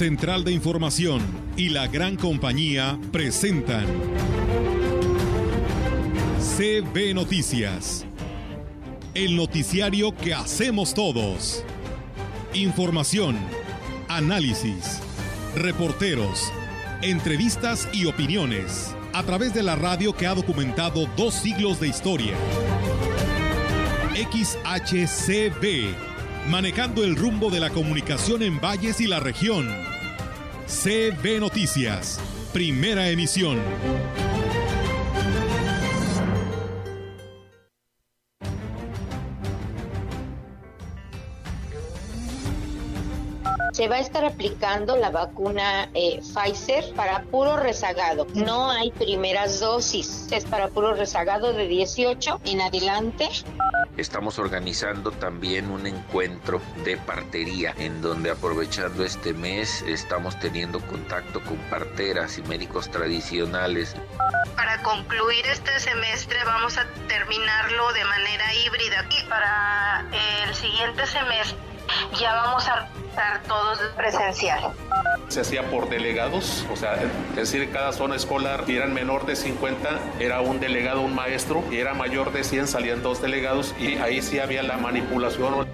Central de Información y la gran compañía presentan CB Noticias. El noticiario que hacemos todos. Información, análisis, reporteros, entrevistas y opiniones a través de la radio que ha documentado dos siglos de historia. XHCB, manejando el rumbo de la comunicación en valles y la región. CB Noticias, primera emisión. Se va a estar aplicando la vacuna eh, Pfizer para puro rezagado. No hay primeras dosis, es para puro rezagado de 18 en adelante. Estamos organizando también un encuentro de partería en donde aprovechando este mes estamos teniendo contacto con parteras y médicos tradicionales. Para concluir este semestre vamos a terminarlo de manera híbrida y para el siguiente semestre ya vamos a estar todos presencial. Se hacía por delegados, o sea, es decir, cada zona escolar, si eran menor de 50, era un delegado, un maestro, y era mayor de 100, salían dos delegados, y ahí sí había la manipulación.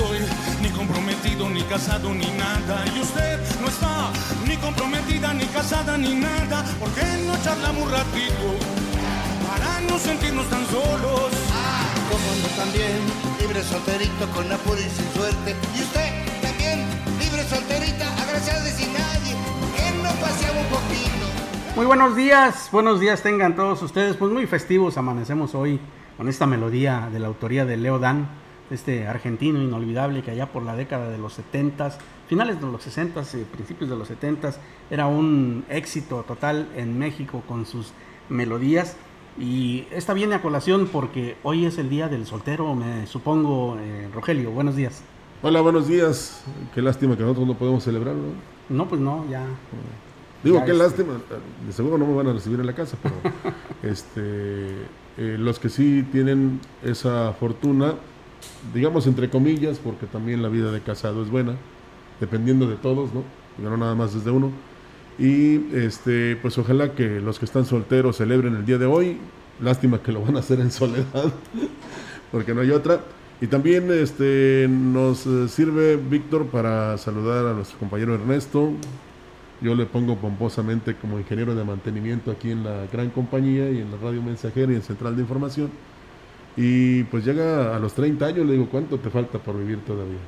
Estoy ni comprometido, ni casado, ni nada. Y usted no está ni comprometida, ni casada, ni nada. ¿Por qué no charlamos un ratito? Para no sentirnos tan solos. Como no también, libre solterito con apuro y sin suerte. Y usted también, libre solterita, agraciada y sin nadie. ¿Por qué no paseamos un poquito? Muy buenos días, buenos días tengan todos ustedes, pues muy festivos amanecemos hoy con esta melodía de la autoría de Leo Dan, este argentino inolvidable que allá por la década de los 70, finales de los 60, principios de los 70, era un éxito total en México con sus melodías. Y esta viene a colación porque hoy es el día del soltero, me supongo, eh, Rogelio, buenos días. Hola, buenos días. Qué lástima que nosotros no podemos celebrarlo. No, pues no, ya. Digo, Ya qué es- lástima. De seguro no me van a recibir en la casa, pero este, eh, los que sí tienen esa fortuna, digamos entre comillas, porque también la vida de casado es buena, dependiendo de todos, ¿no? Porque no nada más desde uno. Y este, pues ojalá que los que están solteros celebren el día de hoy. Lástima que lo van a hacer en soledad, porque no hay otra. Y también este, nos eh, sirve Víctor para saludar a nuestro compañero Ernesto. Yo le pongo pomposamente como ingeniero de mantenimiento aquí en la gran compañía y en la radio mensajera y en central de información. Y pues llega a los 30 años, le digo, ¿cuánto te falta por vivir todavía?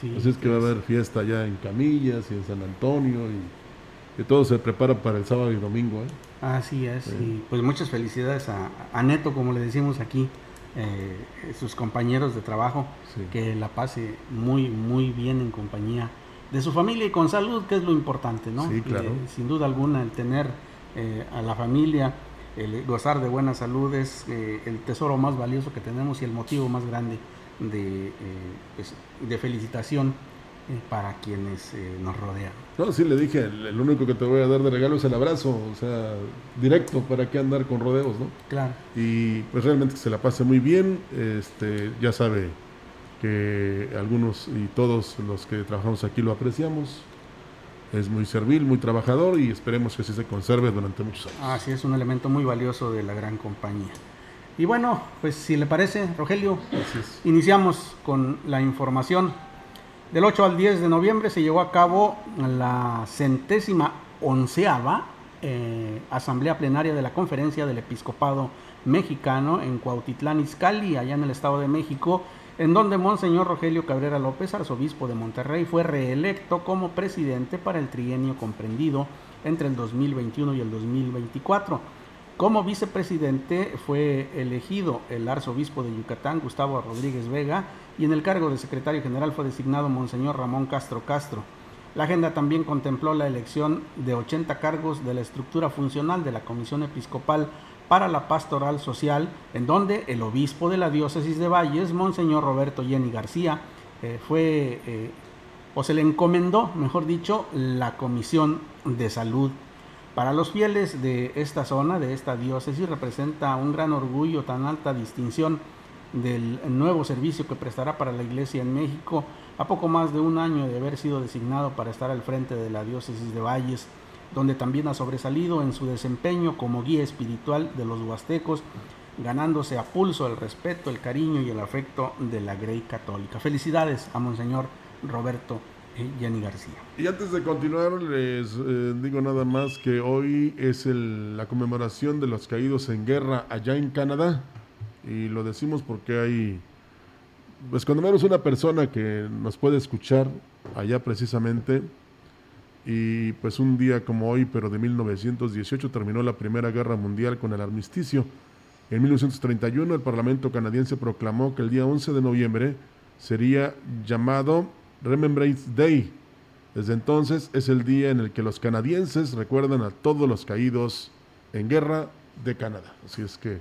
Sí, Así es que va a haber fiesta ya en Camillas y en San Antonio y, y todo se prepara para el sábado y domingo. ¿eh? Así es, y pues muchas felicidades a, a Neto, como le decimos aquí, eh, sus compañeros de trabajo, Sí. que la pase muy, muy bien en compañía de su familia y con salud, que es lo importante, ¿no? Sí, claro. Eh, sin duda alguna, el tener eh, a la familia, el gozar de buena salud es eh, el tesoro más valioso que tenemos y el motivo más grande de, eh, pues, de felicitación eh, para quienes nos rodean. No, sí, le dije, el, el único que te voy a dar de regalo es el abrazo, o sea, directo, ¿para qué andar con rodeos, no? Claro. y pues realmente que se la pase muy bien. Este, ya sabe que algunos y todos los que trabajamos aquí lo apreciamos. Es muy servil, muy trabajador y esperemos que así se conserve durante muchos años. Así es, un elemento muy valioso de la gran compañía. Y bueno, pues si le parece, Rogelio, iniciamos con la información. Del 8 al 10 de noviembre se llevó a cabo la centésima onceava eh, asamblea plenaria de la Conferencia del Episcopado Mexicano en Cuautitlán Izcalli, allá en el Estado de México, en donde Monseñor Rogelio Cabrera López, arzobispo de Monterrey, fue reelecto como presidente para el trienio comprendido entre el 2021 y el 2024. Como vicepresidente fue elegido el arzobispo de Yucatán, Gustavo Rodríguez Vega, y en el cargo de secretario general fue designado Monseñor Ramón Castro Castro. La agenda también contempló la elección de 80 cargos de la estructura funcional de la Comisión Episcopal para la Pastoral Social, en donde el obispo de la diócesis de Valles, Monseñor Roberto Jenny García, eh, fue eh, o se le encomendó, mejor dicho, la Comisión de Salud. Para los fieles de esta zona, de esta diócesis, representa un gran orgullo tan alta distinción del nuevo servicio que prestará para la Iglesia en México a poco más de un año de haber sido designado para estar al frente de la diócesis de Valles, donde también ha sobresalido en su desempeño como guía espiritual de los huastecos, ganándose a pulso el respeto, el cariño y el afecto de la Grey Católica. Felicidades a Monseñor Roberto Yanni García. Y antes de continuar, les eh, digo nada más que hoy es la conmemoración de los caídos en guerra allá en Canadá. Y lo decimos porque hay, pues cuando menos una persona que nos puede escuchar allá precisamente. Y pues un día como hoy, pero de 1918, terminó la Primera Guerra Mundial con el armisticio. En 1931 el Parlamento canadiense proclamó que el día 11 de noviembre sería llamado Remembrance Day. Desde entonces es el día en el que los canadienses recuerdan a todos los caídos en guerra de Canadá. Así es que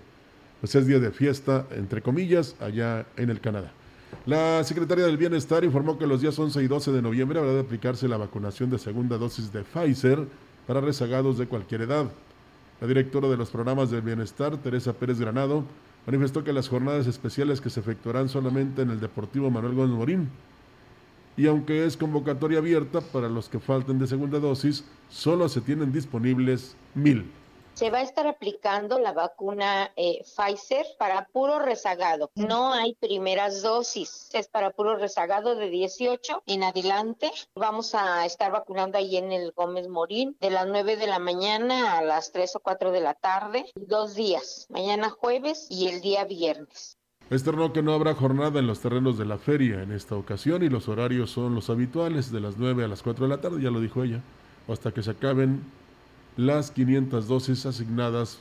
pues es día de fiesta, entre comillas, allá en el Canadá. La secretaria del Bienestar informó que los días 11 y 12 de noviembre habrá de aplicarse la vacunación de segunda dosis de Pfizer para rezagados de cualquier edad. La directora de los programas del Bienestar, Teresa Pérez Granado, manifestó que las jornadas especiales que se efectuarán solamente en el Deportivo Manuel Gómez Morín y aunque es convocatoria abierta para los que falten de segunda dosis, solo se tienen disponibles mil se va a estar aplicando la vacuna eh, Pfizer para puro rezagado. No hay primeras dosis, es para puro rezagado de 18 en adelante. Vamos a estar vacunando ahí en el Gómez Morín de las 9 de la mañana a las 3 o 4 de la tarde, dos días, mañana jueves y el día viernes. Externó que no habrá jornada en los terrenos de la feria en esta ocasión y los horarios son los habituales de las 9 a las 4 de la tarde, ya lo dijo ella, hasta que se acaben las 500 dosis asignadas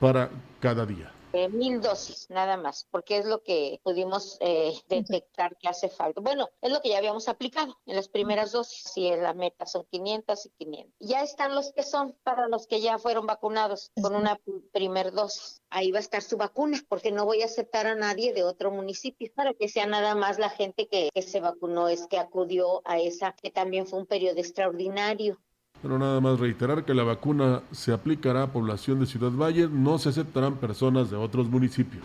para cada día. Mil dosis, nada más, porque es lo que pudimos eh, detectar que hace falta. Bueno, es lo que ya habíamos aplicado en las primeras dosis, si la meta son 500 y 500. Ya están los que son para los que ya fueron vacunados con una primer dosis. Ahí va a estar su vacuna, porque no voy a aceptar a nadie de otro municipio, para que sea nada más la gente que, que se vacunó, es que acudió a esa, que también fue un periodo extraordinario. Pero nada más reiterar que la vacuna se aplicará a población de Ciudad Valle, no se aceptarán personas de otros municipios.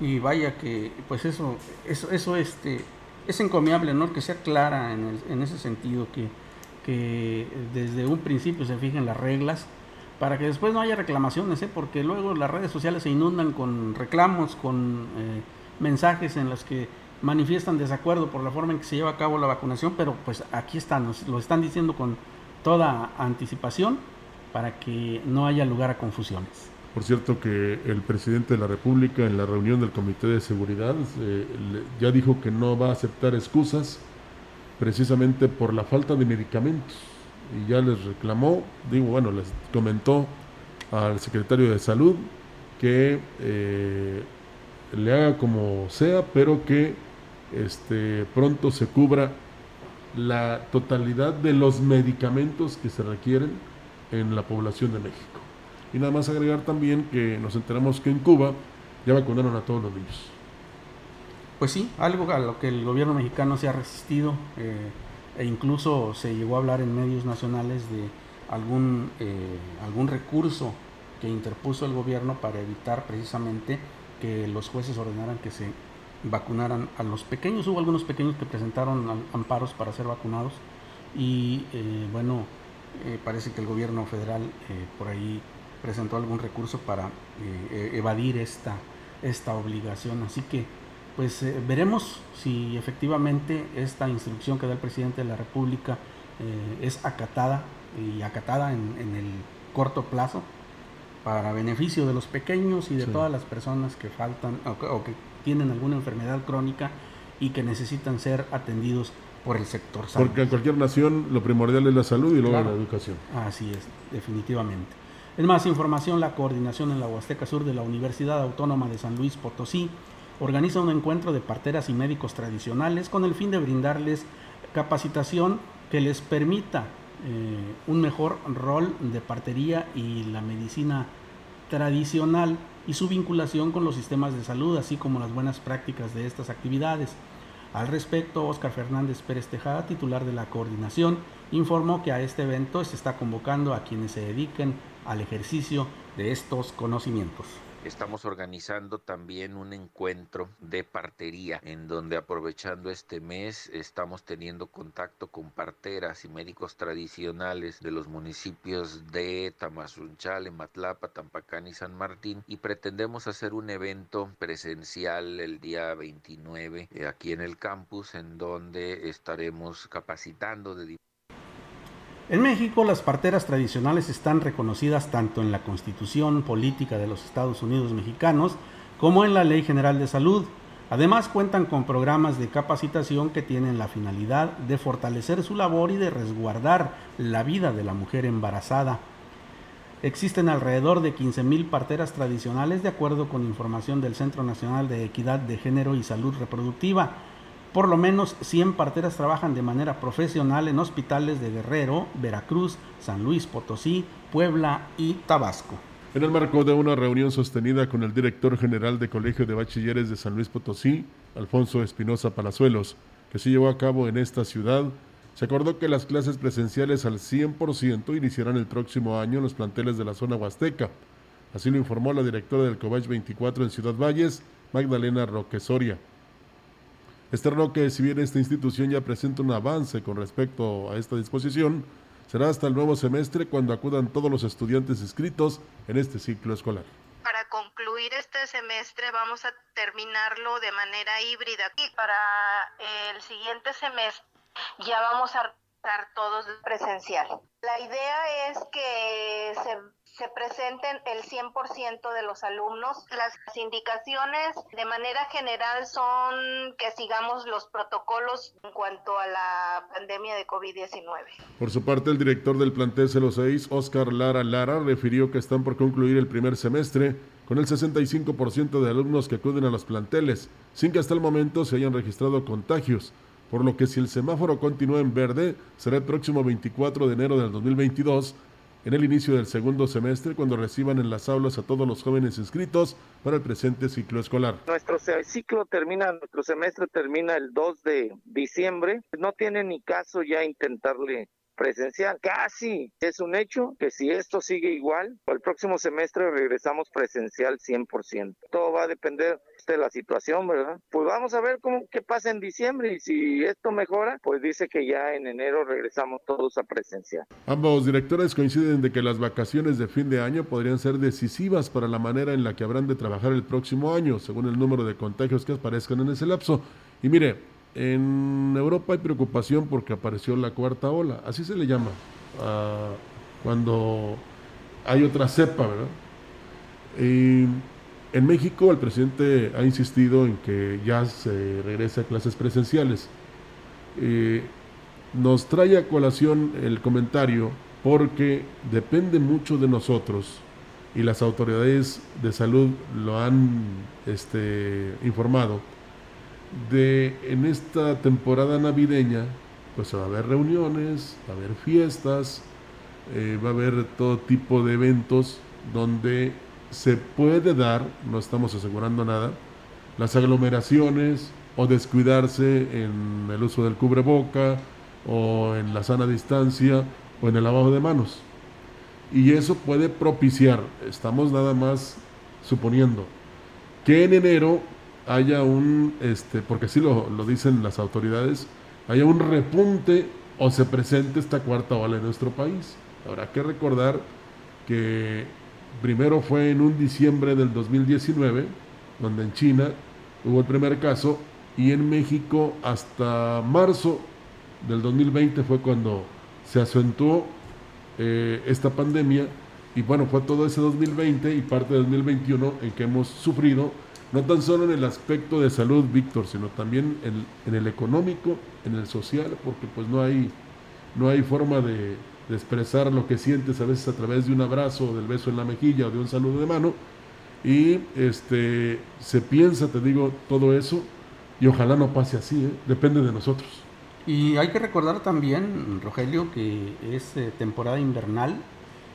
Y vaya que, pues eso, eso, eso este, es encomiable, ¿no? Que sea clara en, en ese sentido, que, que desde un principio se fijen las reglas para que después no haya reclamaciones, ¿eh? porque luego las redes sociales se inundan con reclamos, con eh, mensajes en los que manifiestan desacuerdo por la forma en que se lleva a cabo la vacunación, pero pues aquí están, lo están diciendo con toda anticipación para que no haya lugar a confusiones. Por cierto que el presidente de la República en la reunión del Comité de Seguridad eh, ya dijo que no va a aceptar excusas precisamente por la falta de medicamentos. Y ya les reclamó, digo, bueno, les comentó al secretario de Salud que eh, le haga como sea, pero que este, pronto se cubra la totalidad de los medicamentos que se requieren en la población de México. Y nada más agregar también que nos enteramos que en Cuba ya vacunaron a todos los niños. Pues sí, algo a lo que el gobierno mexicano se ha resistido eh, e incluso se llegó a hablar en medios nacionales de algún, eh, algún recurso que interpuso el gobierno para evitar precisamente que los jueces ordenaran que se vacunaran a los pequeños. Hubo algunos pequeños que presentaron amparos para ser vacunados y eh, bueno, eh, parece que el gobierno federal eh, por ahí presentó algún recurso para evadir esta, esta obligación. Así que pues veremos si efectivamente esta instrucción que da el presidente de la República es acatada y acatada en, el corto plazo para beneficio de los pequeños y de todas las personas que faltan o que tienen alguna enfermedad crónica y que necesitan ser atendidos por el sector salud. Porque en cualquier nación lo primordial es la salud y luego la educación. Así es, definitivamente. En más información, la coordinación en la Huasteca Sur de la Universidad Autónoma de San Luis Potosí organiza un encuentro de parteras y médicos tradicionales con el fin de brindarles capacitación que les permita eh, un mejor rol de partería y la medicina tradicional y su vinculación con los sistemas de salud, así como las buenas prácticas de estas actividades. Al respecto, Óscar Fernández Pérez Tejada, titular de la coordinación, informó que a este evento se está convocando a quienes se dediquen al ejercicio de estos conocimientos. Estamos organizando también un encuentro de partería en donde aprovechando este mes estamos teniendo contacto con parteras y médicos tradicionales de los municipios de Tamazunchal, Matlapa, Tampacán y San Martín y pretendemos hacer un evento presencial el día 29 eh, aquí en el campus en donde estaremos capacitando de en México, las parteras tradicionales están reconocidas tanto en la Constitución Política de los Estados Unidos Mexicanos como en la Ley General de Salud. Además, cuentan con programas de capacitación que tienen la finalidad de fortalecer su labor y de resguardar la vida de la mujer embarazada. Existen alrededor de 15.000 parteras tradicionales de acuerdo con información del Centro Nacional de Equidad de Género y Salud Reproductiva, por lo menos 100 parteras trabajan de manera profesional en hospitales de Guerrero, Veracruz, San Luis Potosí, Puebla y Tabasco. En el marco de una reunión sostenida con el director general de Colegio de Bachilleres de San Luis Potosí, Alfonso Espinosa Palazuelos, que se llevó a cabo en esta ciudad, se acordó que las clases presenciales al 100% iniciarán el próximo año en los planteles de la zona huasteca. Así lo informó la directora del COVACH 24 en Ciudad Valles, Magdalena Roque Soria. Externó que si bien esta institución ya presenta un avance con respecto a esta disposición, será hasta el nuevo semestre cuando acudan todos los estudiantes inscritos en este ciclo escolar. Para concluir este semestre vamos a terminarlo de manera híbrida y para el siguiente semestre ya vamos a estar todos presencial. La idea es que se se presenten el 100% de los alumnos. Las indicaciones de manera general son que sigamos los protocolos en cuanto a la pandemia de COVID-19. Por su parte, el director del plantel 06, Oscar Lara Lara, refirió que están por concluir el primer semestre con el 65% de alumnos que acuden a los planteles, sin que hasta el momento se hayan registrado contagios por lo que si el semáforo continúa en verde, será el próximo 24 de enero del 2022 en el inicio del segundo semestre cuando reciban en las aulas a todos los jóvenes inscritos para el presente ciclo escolar. Nuestro ciclo termina, nuestro semestre termina el 2 de diciembre. No tiene ni caso ya intentarle presencial. Casi es un hecho que si esto sigue igual, el próximo semestre regresamos presencial 100%. Todo va a depender de la situación, ¿verdad? Pues vamos a ver cómo qué pasa en diciembre y si esto mejora, pues dice que ya en enero regresamos todos a presencial. Ambos directores coinciden de que las vacaciones de fin de año podrían ser decisivas para la manera en la que habrán de trabajar el próximo año, según el número de contagios que aparezcan en ese lapso. Y mire, en Europa hay preocupación porque apareció la cuarta ola, así se le llama, cuando hay otra cepa, ¿verdad? En México el presidente ha insistido en que ya se regrese a clases presenciales. nos trae a colación el comentario porque depende mucho de nosotros y las autoridades de salud lo han este, informado de en esta temporada navideña, pues va a haber reuniones, va a haber fiestas, eh, va a haber todo tipo de eventos donde se puede dar, no estamos asegurando nada, las aglomeraciones o descuidarse en el uso del cubreboca o en la sana distancia o en el lavado de manos. Y eso puede propiciar, estamos nada más suponiendo, que en enero haya un, este, porque así lo, lo dicen las autoridades, haya un repunte o se presente esta cuarta ola en nuestro país. Habrá que recordar que primero fue en un diciembre del 2019, donde en China hubo el primer caso, y en México hasta marzo del 2020 fue cuando se acentuó eh, esta pandemia, y bueno, fue todo ese 2020 y parte de 2021 en que hemos sufrido no tan solo en el aspecto de salud, Víctor, sino también en, el económico, en el social, porque pues no hay, no hay forma de, expresar lo que sientes a veces a través de un abrazo, del beso en la mejilla o de un saludo de mano. Y este, se piensa, te digo, todo eso, y ojalá no pase así, ¿eh? depende de nosotros. Y hay que recordar también, Rogelio, que es eh, temporada invernal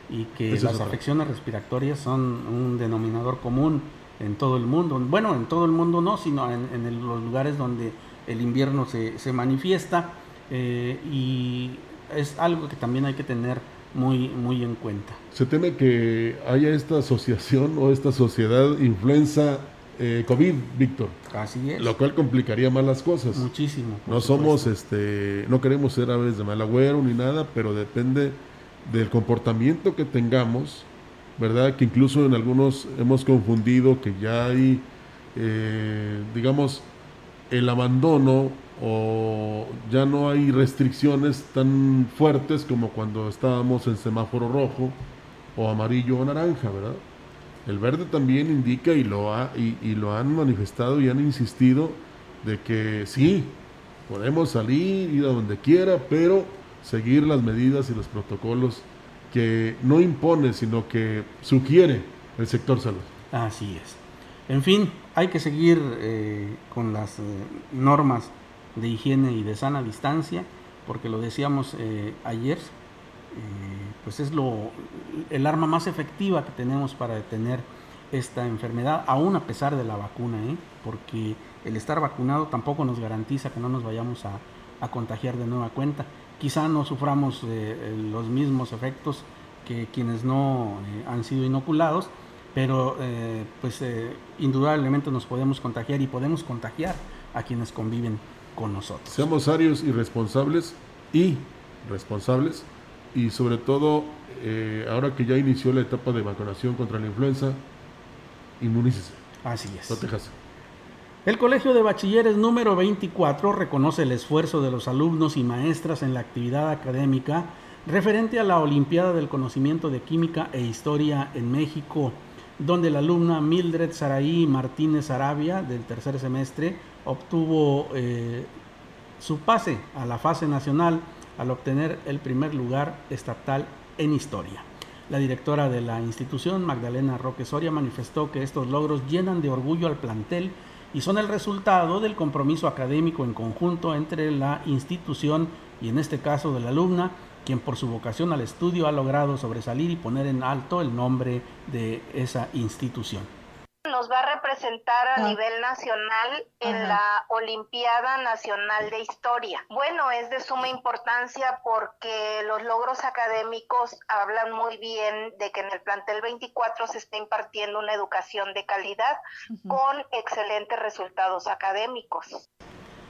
y que las afecciones respiratorias son un denominador común en todo el mundo. Bueno, en todo el mundo no, sino en, los lugares donde el invierno se, se manifiesta eh, y es algo que también hay que tener muy, muy en cuenta. Se teme que haya esta asociación o esta sociedad influenza eh, COVID, Víctor. Así es. Lo cual complicaría más las cosas. Muchísimo. No somos, este, no queremos ser aves de mal agüero ni nada, pero depende del comportamiento que tengamos, ¿verdad? Que incluso en algunos hemos confundido que ya hay, eh, digamos, el abandono o ya no hay restricciones tan fuertes como cuando estábamos en semáforo rojo o amarillo o naranja, ¿verdad? El verde también indica y lo, ha, y, lo han manifestado y han insistido de que sí, podemos salir, ir a donde quiera, pero seguir las medidas y los protocolos que no impone, sino que sugiere el sector salud. Así es. En fin, hay que seguir eh, con las eh, normas de higiene y de sana distancia, porque lo decíamos eh, ayer, pues es lo, el arma más efectiva que tenemos para detener esta enfermedad, aún a pesar de la vacuna, porque el estar vacunado tampoco nos garantiza que no nos vayamos a, a contagiar de nueva cuenta. Quizá no suframos los mismos efectos que quienes no han sido inoculados, pero eh, pues eh, indudablemente nos podemos contagiar y podemos contagiar a quienes conviven con nosotros. Seamos serios y responsables y responsables y sobre todo eh, ahora que ya inició la etapa de vacunación contra la influenza, inmunícese. Así es. Protéjase. El Colegio de Bachilleres número 24 reconoce el esfuerzo de los alumnos y maestras en la actividad académica referente a la Olimpiada del Conocimiento de Química e Historia en México donde la alumna Mildred Saraí Martínez Arabia del tercer semestre obtuvo eh, su pase a la fase nacional al obtener el primer lugar estatal en historia. La directora de la institución, Magdalena Roque Soria, manifestó que estos logros llenan de orgullo al plantel y son el resultado del compromiso académico en conjunto entre la institución y en este caso de la alumna quien por su vocación al estudio ha logrado sobresalir y poner en alto el nombre de esa institución. Nos va a representar a ah. nivel nacional en la Olimpiada Nacional de Historia. Bueno, es de suma importancia porque los logros académicos hablan muy bien de que en el plantel 24 se está impartiendo una educación de calidad con excelentes resultados académicos.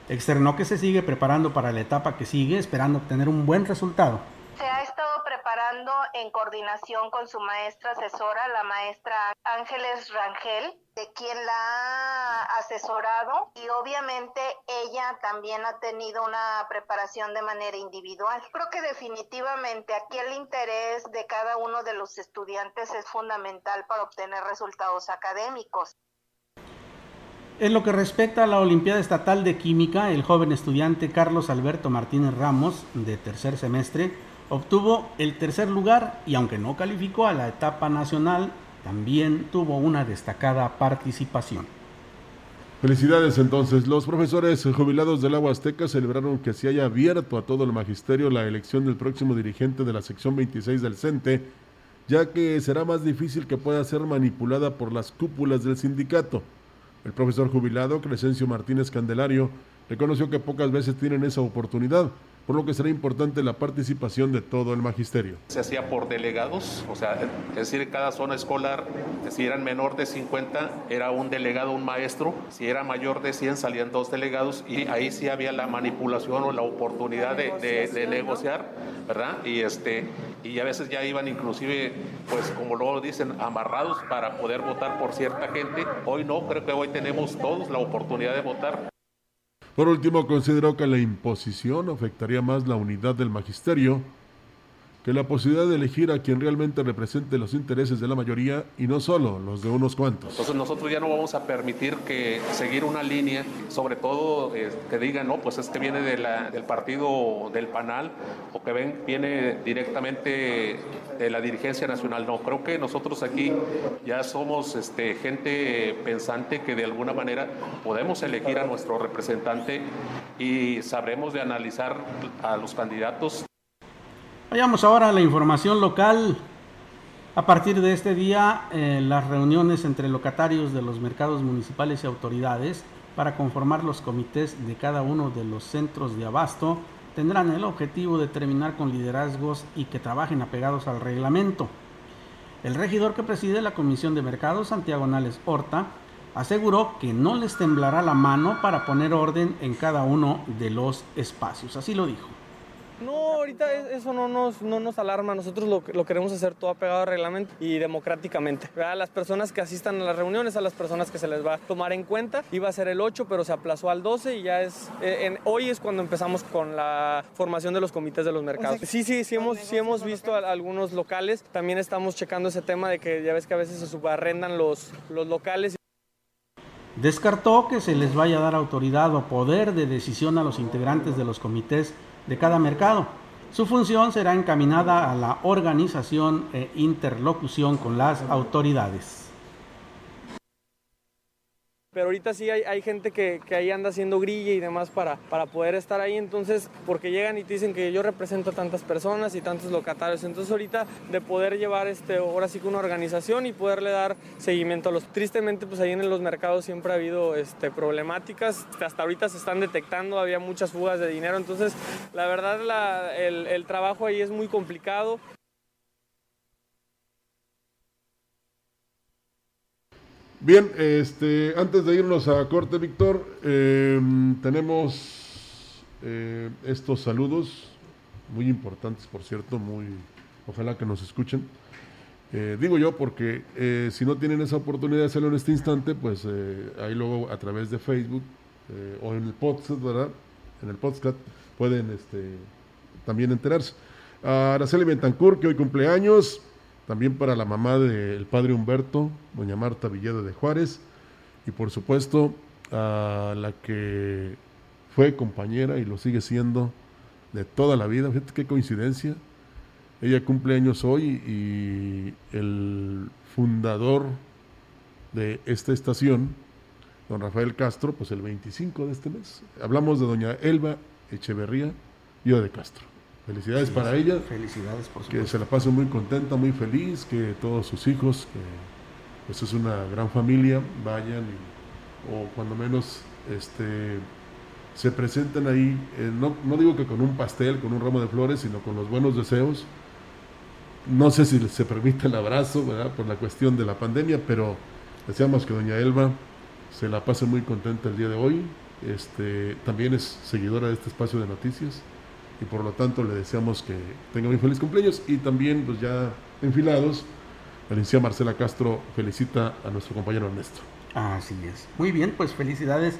Externó que se sigue preparando para la etapa que sigue, esperando obtener un buen resultado. Se ha estado preparando en coordinación con su maestra asesora, la maestra Ángeles Rangel, de quien la ha asesorado y obviamente ella también ha tenido una preparación de manera individual. Creo que definitivamente aquí el interés de cada uno de los estudiantes es fundamental para obtener resultados académicos. En lo que respecta a la Olimpiada Estatal de Química, el joven estudiante Carlos Alberto Martínez Ramos, de tercer semestre, obtuvo el tercer lugar y aunque no calificó a la etapa nacional, también tuvo una destacada participación. Felicidades entonces. Los profesores jubilados del Agua Azteca celebraron que se haya abierto a todo el magisterio la elección del próximo dirigente de la sección 26 del CENTE, ya que será más difícil que pueda ser manipulada por las cúpulas del sindicato. El profesor jubilado Crescencio Martínez Candelario reconoció que pocas veces tienen esa oportunidad, por lo que será importante la participación de todo el magisterio. Se hacía por delegados, o sea, es decir, cada zona escolar, si eran menor de 50, era un delegado, un maestro, si era mayor de 100, salían dos delegados y ahí sí había la manipulación o la oportunidad de, negociar, ¿verdad? Y, este, y a veces ya iban inclusive, pues como luego dicen, amarrados para poder votar por cierta gente. Hoy no, creo que hoy tenemos todos la oportunidad de votar. Por último, consideró que la imposición afectaría más la unidad del magisterio que la posibilidad de elegir a quien realmente represente los intereses de la mayoría y no solo los de unos cuantos. Entonces nosotros ya no vamos a permitir que seguir una línea, sobre todo eh, que digan, no, pues es que viene del partido del PANAL o que ven, viene directamente de la dirigencia nacional. No, creo que nosotros aquí ya somos este, gente pensante que de alguna manera podemos elegir a nuestro representante y sabremos de analizar a los candidatos Vayamos ahora a la información local. A partir de este día, eh, las reuniones entre locatarios de los mercados municipales y autoridades para conformar los comités de cada uno de los centros de abasto tendrán el objetivo de terminar con liderazgos y que trabajen apegados al reglamento. El regidor que preside la Comisión de Mercados, Santiago Nales Horta, aseguró que no les temblará la mano para poner orden en cada uno de los espacios. Así lo dijo. No, ahorita eso no nos, no nos alarma. Nosotros lo, lo queremos hacer todo apegado al reglamento y democráticamente. A las personas que asistan a las reuniones, a las personas que se les va a tomar en cuenta. Iba a ser el 8, pero se aplazó al 12 y ya es. Eh, en, hoy es cuando empezamos con la formación de los comités de los mercados. Sí, sí, sí hemos, sí hemos visto algunos locales. También estamos checando ese tema de que ya ves que a veces se subarrendan los, los locales. Descartó que se les vaya a dar autoridad o poder de decisión a los integrantes de los comités de cada mercado. Su función será encaminada a la organización e interlocución con las autoridades. Pero ahorita sí hay, hay gente que, ahí anda haciendo grilla y demás para, para poder estar ahí. Entonces, porque llegan y te dicen que yo represento a tantas personas y tantos locatarios. Entonces, ahorita de poder llevar este, ahora sí que una organización y poderle dar seguimiento a los. Tristemente, pues ahí en los mercados siempre ha habido este, problemáticas. Hasta ahorita se están detectando, había muchas fugas de dinero. Entonces, la verdad, el, el trabajo ahí es muy complicado. Bien, este, antes de irnos a corte, Víctor, eh, tenemos eh, estos saludos muy importantes, por cierto, muy, ojalá que nos escuchen. Eh, digo yo porque eh, si no tienen esa oportunidad de hacerlo en este instante, pues eh, ahí luego a través de Facebook o en el podcast, ¿verdad? En el podcast pueden este, también enterarse. A Araceli Bentancur, que hoy cumpleaños, también para la mamá del padre Humberto, doña Marta Villeda de Juárez, y por supuesto a la que fue compañera y lo sigue siendo de toda la vida. Fíjate qué coincidencia. Ella cumple años hoy y el fundador de esta estación, don Rafael Castro, pues el 25 de este mes. Hablamos de doña Elba Echeverría Yo de Castro. Felicidades para ella. Felicidades, por Que se la pase muy contenta, muy feliz, que todos sus hijos, que pues es una gran familia, vayan y, o cuando menos este, se presenten ahí, eh, no, no digo que con un pastel, con un ramo de flores, sino con los buenos deseos. No sé si se permite el abrazo, ¿verdad? Por la cuestión de la pandemia, pero deseamos que doña Elba se la pase muy contenta el día de hoy. Este, también es seguidora de este espacio de noticias y por lo tanto le deseamos que tenga muy feliz cumpleaños y también pues ya enfilados la licenciada Marcela Castro felicita a nuestro compañero Ernesto. Así es. Muy bien, pues felicidades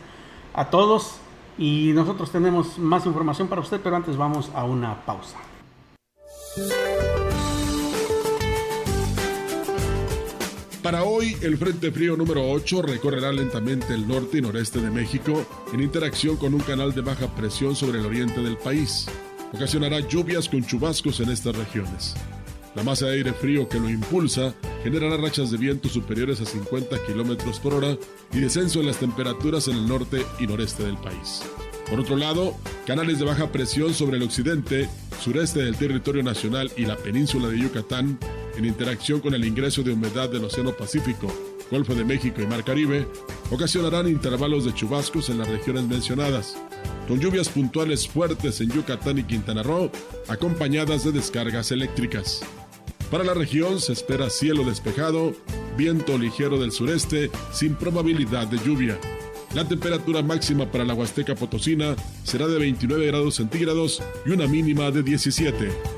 a todos y nosotros tenemos más información para usted, pero antes vamos a una pausa. Para hoy, el Frente Frío número 8 recorrerá lentamente el norte y noreste de México en interacción con un canal de baja presión sobre el oriente del país. Ocasionará lluvias con chubascos en estas regiones. La masa de aire frío que lo impulsa generará rachas de viento superiores a 50 km por hora y descenso en las temperaturas en el norte y noreste del país. Por otro lado, canales de baja presión sobre el occidente, sureste del territorio nacional y la península de Yucatán, en interacción con el ingreso de humedad del Océano Pacífico, Golfo de México y Mar Caribe, ocasionarán intervalos de chubascos en las regiones mencionadas, con lluvias puntuales fuertes en Yucatán y Quintana Roo, acompañadas de descargas eléctricas. Para la región se espera cielo despejado, viento ligero del sureste sin probabilidad de lluvia. La temperatura máxima para la Huasteca Potosina será de 29 grados centígrados y una mínima de 17.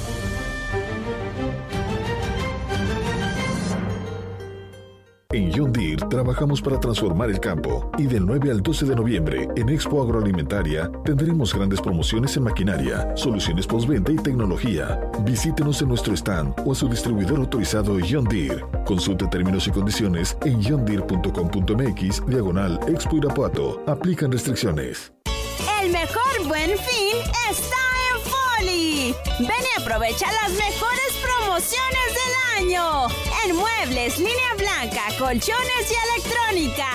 En John Deere trabajamos para transformar el campo y del 9 al 12 de noviembre en Expo Agroalimentaria tendremos grandes promociones en maquinaria, soluciones postventa y tecnología. Visítenos en nuestro stand o a su distribuidor autorizado John Deere. Consulte términos y condiciones en johndeere.com.mx diagonal Expo Irapuato. Aplican restricciones. El mejor buen fin. Ven y aprovecha las mejores promociones del año. En muebles, línea blanca, colchones y electrónica.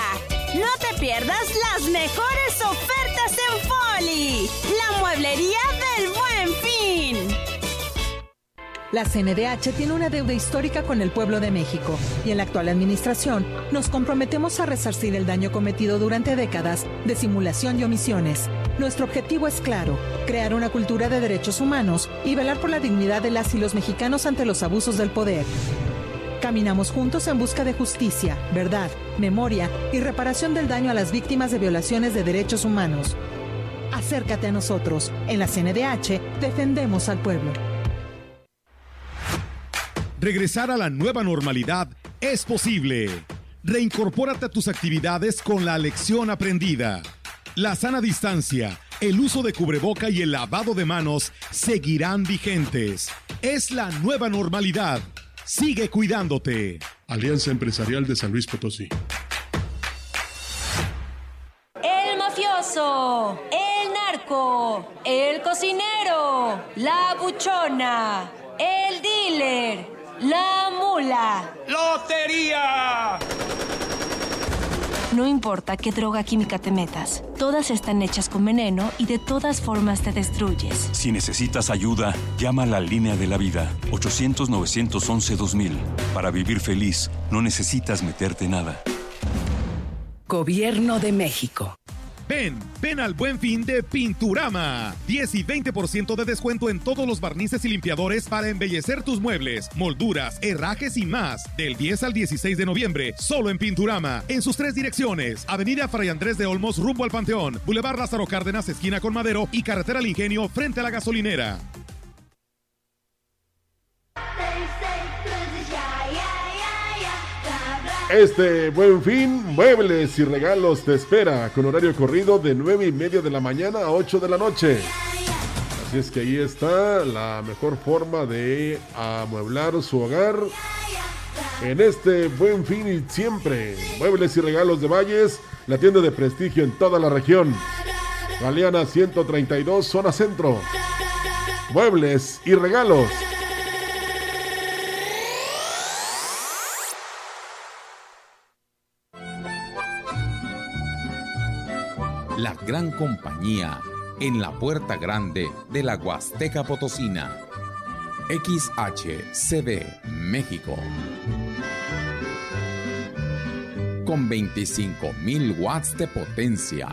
No te pierdas las mejores ofertas en Foli. La mueblería del La CNDH tiene una deuda histórica con el pueblo de México y en la actual administración nos comprometemos a resarcir el daño cometido durante décadas de simulación y omisiones. Nuestro objetivo es claro, crear una cultura de derechos humanos y velar por la dignidad de las y los mexicanos ante los abusos del poder. Caminamos juntos en busca de justicia, verdad, memoria y reparación del daño a las víctimas de violaciones de derechos humanos. Acércate a nosotros. En la CNDH defendemos al pueblo. Regresar a la nueva normalidad es posible. Reincorpórate a tus actividades con la lección aprendida. La sana distancia, el uso de cubreboca y el lavado de manos seguirán vigentes. Es la nueva normalidad. Sigue cuidándote. Alianza Empresarial de San Luis Potosí. El mafioso, el narco, el cocinero, la buchona, el dealer, la mula. ¡Lotería! No importa qué droga química te metas, todas están hechas con veneno y de todas formas te destruyes. Si necesitas ayuda, llama a la línea de la vida, 800-911-2000. Para vivir feliz, no necesitas meterte nada. Gobierno de México. Ven, ven al buen fin de Pinturama. 10 y 20% de descuento en todos los barnices y limpiadores para embellecer tus muebles, molduras, herrajes y más. Del 10 al 16 de noviembre, solo en Pinturama. En sus tres direcciones: Avenida Fray Andrés de Olmos, rumbo al Panteón, Boulevard Lázaro Cárdenas, esquina con Madero y Carretera al Ingenio, frente a la gasolinera. Este buen fin, muebles y regalos te espera con horario corrido de 9 y media de la mañana a 8 de la noche. Así es que ahí está la mejor forma de amueblar su hogar en este buen fin y siempre. Muebles y regalos de Valles, la tienda de prestigio en toda la región. Galeana 132, zona centro. Muebles y regalos. Gran compañía en la puerta grande de la Huasteca Potosina. XHCD México. Con 25.000 watts de potencia.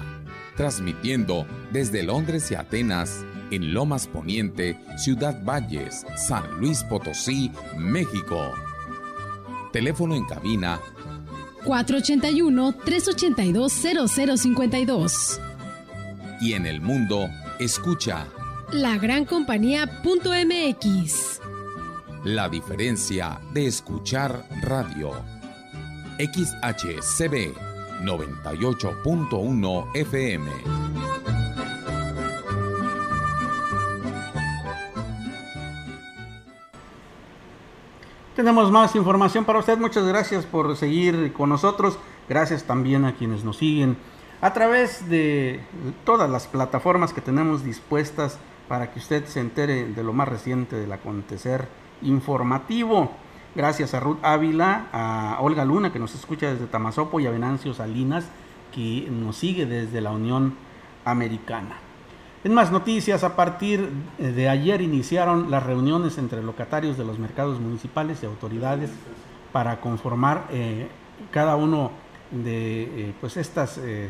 Transmitiendo desde Londres y Atenas en Lomas Poniente, Ciudad Valles, San Luis Potosí, México. Teléfono en cabina 481-382-0052. Y en el mundo, escucha La Gran Compañía.mx. la diferencia de escuchar radio. XHCB 98.1 FM. Tenemos más información para usted. Muchas gracias por seguir con nosotros. Gracias también a quienes nos siguen a través de todas las plataformas que tenemos dispuestas para que usted se entere de lo más reciente del acontecer informativo. Gracias a Ruth Ávila, a Olga Luna que nos escucha desde Tamazopo y a Venancio Salinas que nos sigue desde la Unión Americana. En más noticias, a partir de ayer iniciaron las reuniones entre locatarios de los mercados municipales y autoridades para conformar eh, cada uno de eh, pues estas eh,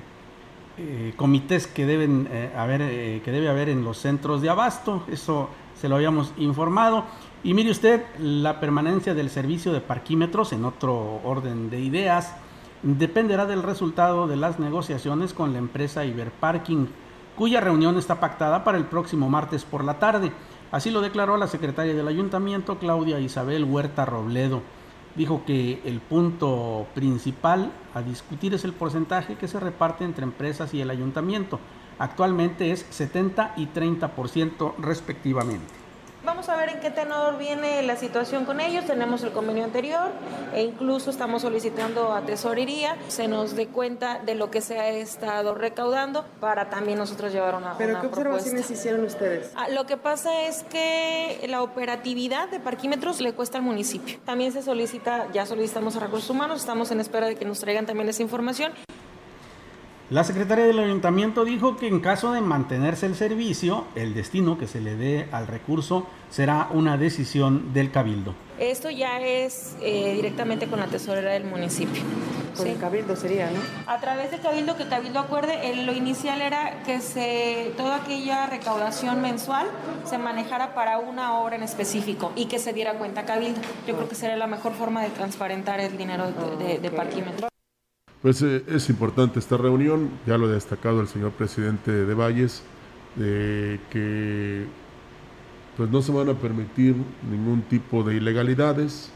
eh, comités que deben eh, haber eh, que debe haber en los centros de abasto. Eso se lo habíamos informado. Y mire usted, la permanencia del servicio de parquímetros en otro orden de ideas dependerá del resultado de las negociaciones con la empresa Iberparking cuya reunión está pactada para el próximo martes por la tarde. Así lo declaró la secretaria del ayuntamiento, Claudia Isabel Huerta Robledo. Dijo que el punto principal a discutir es el porcentaje que se reparte entre empresas y el ayuntamiento. Actualmente es 70 y 30% respectivamente. Vamos a ver en qué tenor viene la situación con ellos. Tenemos el convenio anterior e incluso estamos solicitando a tesorería se nos dé cuenta de lo que se ha estado recaudando para también nosotros llevar una, ¿Pero una qué observaciones propuesta. hicieron ustedes? Ah, lo que pasa es que la operatividad de parquímetros le cuesta al municipio. También se solicita, ya solicitamos a recursos humanos, estamos en espera de que nos traigan también esa información. La secretaria del ayuntamiento dijo que en caso de mantenerse el servicio, el destino que se le dé al recurso será una decisión del cabildo. Esto ya es eh, directamente con la tesorera del municipio. Con el cabildo sería, ¿no? A través de Cabildo, que Cabildo acuerde, el- lo inicial era que se toda aquella recaudación mensual se manejara para una hora en específico y que se diera cuenta a Cabildo. Yo creo que sería la mejor forma de transparentar el dinero de, de, de parquímetro. Pues eh, es importante esta reunión, ya lo ha destacado el señor presidente de Valles, de que pues no se van a permitir ningún tipo de ilegalidades.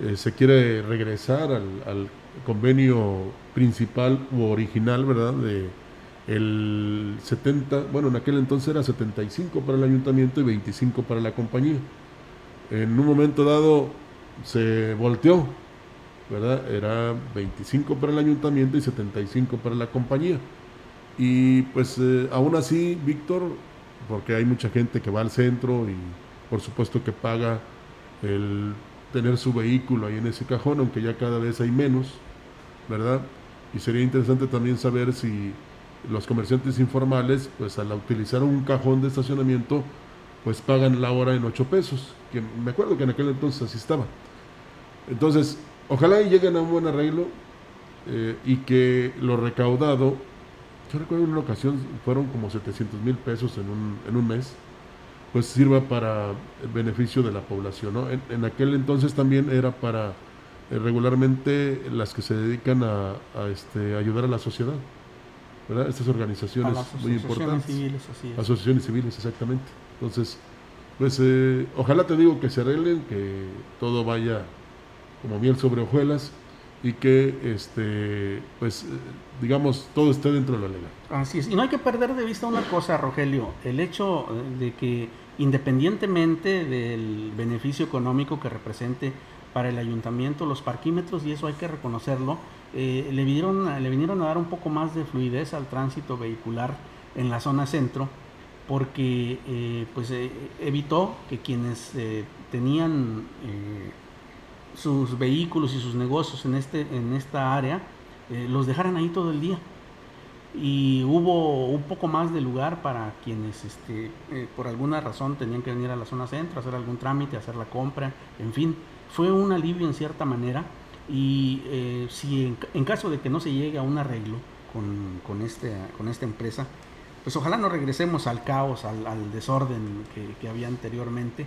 Eh, se quiere regresar al, al convenio principal u original, ¿verdad? De el 70, bueno, en aquel entonces era 75 para el ayuntamiento y 25 para la compañía. En un momento dado se volteó, ¿verdad? Era 25 para el ayuntamiento y 75 para la compañía. Y pues eh, aún así, Víctor, porque hay mucha gente que va al centro y por supuesto que paga el tener su vehículo ahí en ese cajón, aunque ya cada vez hay menos, ¿verdad? Y sería interesante también saber si los comerciantes informales, pues al utilizar un cajón de estacionamiento, pues pagan la hora en 8 pesos, que me acuerdo que en aquel entonces así estaba. Entonces, ojalá y lleguen a un buen arreglo eh, y que lo recaudado, yo recuerdo en una ocasión fueron como 700 mil pesos en un, en un mes, pues sirva para el beneficio de la población. ¿no? En, en aquel entonces también era para eh, regularmente las que se dedican a, a, este, ayudar a la sociedad. ¿verdad? Estas organizaciones muy asociaciones importantes. civiles, así es. Asociaciones civiles, exactamente. Entonces, pues eh, ojalá te digo que se arreglen, que todo vaya como miel sobre hojuelas y que, este, pues, eh, digamos, todo esté dentro de la ley. Así es. Y no hay que perder de vista una cosa, Rogelio. El hecho eh, de que independientemente del beneficio económico que represente para el ayuntamiento los parquímetros, y eso hay que reconocerlo, eh, le, vinieron, le vinieron a dar un poco más de fluidez al tránsito vehicular en la zona centro, porque pues, evitó que quienes tenían sus vehículos y sus negocios en, este, en esta área eh, los dejaran ahí todo el día. Y hubo un poco más de lugar para quienes este, eh, por alguna razón tenían que venir a la zona centro, hacer algún trámite, hacer la compra, en fin, fue un alivio en cierta manera y eh, si en, en caso de que no se llegue a un arreglo con, con, este, con esta empresa, pues ojalá no regresemos al caos, al, al desorden que, que había anteriormente,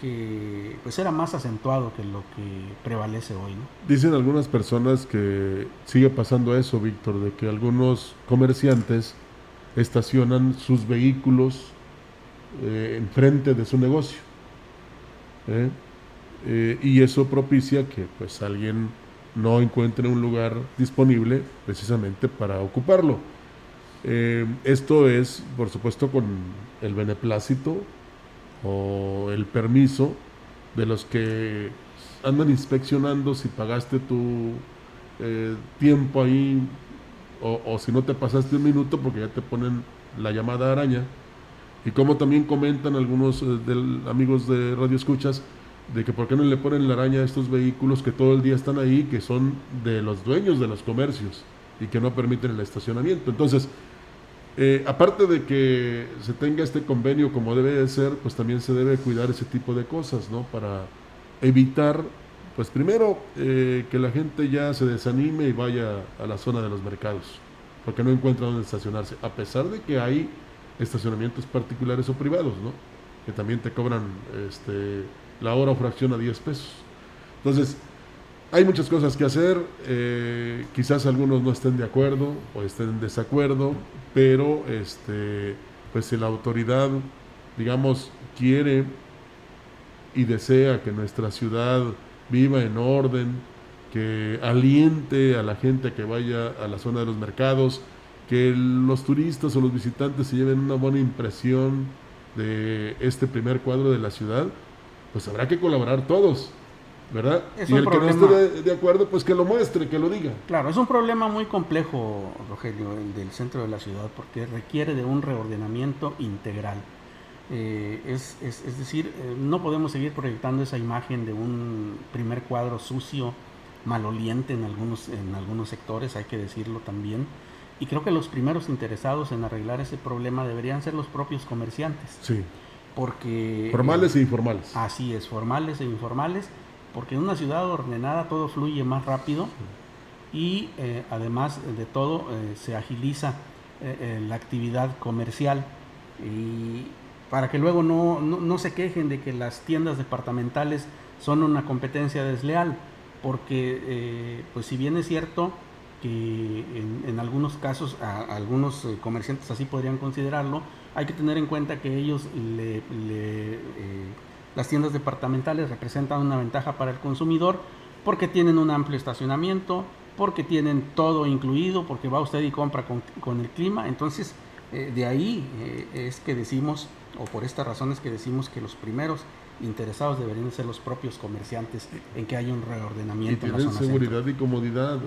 que pues era más acentuado que lo que prevalece hoy, ¿no? Dicen algunas personas que sigue pasando eso, Víctor, de que algunos comerciantes estacionan sus vehículos eh, enfrente de su negocio. ¿eh? Eh, y eso propicia que pues alguien no encuentre un lugar disponible precisamente para ocuparlo. Eh, esto es, por supuesto, con el beneplácito o el permiso de los que andan inspeccionando si pagaste tu eh, tiempo ahí o, si no te pasaste un minuto porque ya te ponen la llamada araña. Y como también comentan algunos eh, amigos de Radio Escuchas, de que por qué no le ponen la araña a estos vehículos que todo el día están ahí, que son de los dueños de los comercios y que no permiten el estacionamiento. Entonces, eh, aparte de que se tenga este convenio como debe de ser, pues también se debe cuidar ese tipo de cosas, ¿no? Para evitar, pues primero, eh, que la gente ya se desanime y vaya a la zona de los mercados, porque no encuentra dónde estacionarse, a pesar de que hay estacionamientos particulares o privados, ¿no? Que también te cobran este, la hora o fracción a 10 pesos. Entonces, hay muchas cosas que hacer, eh, quizás algunos no estén de acuerdo o estén en desacuerdo, pero este, pues si la autoridad, digamos, quiere y desea que nuestra ciudad viva en orden, que aliente a la gente que vaya a la zona de los mercados, que los turistas o los visitantes se lleven una buena impresión de este primer cuadro de la ciudad, pues habrá que colaborar todos, ¿verdad? y el que no esté de, acuerdo, pues que lo muestre, que lo diga. Claro, es un problema muy complejo, Rogelio, el del centro de la ciudad, porque requiere de un reordenamiento integral. Eh, es, es, es, decir, eh, no podemos seguir proyectando esa imagen de un primer cuadro sucio, maloliente en algunos, en algunos sectores, hay que decirlo también. Y creo que los primeros interesados en arreglar ese problema deberían ser los propios comerciantes. Sí. Porque... Formales e informales. Así es, formales e informales, porque en una ciudad ordenada todo fluye más rápido y eh, además de todo se agiliza la actividad comercial. Y para que luego no, no, se quejen de que las tiendas departamentales son una competencia desleal, porque eh, pues si bien es cierto que en, algunos casos algunos eh, comerciantes así podrían considerarlo, hay que tener en cuenta que ellos le, eh, las tiendas departamentales representan una ventaja para el consumidor porque tienen un amplio estacionamiento, porque tienen todo incluido, porque va usted y compra con, con el clima, entonces de ahí es que decimos o por estas razones que decimos que los primeros interesados deberían ser los propios comerciantes en que haya un reordenamiento. Y tienen seguridad y comodidad.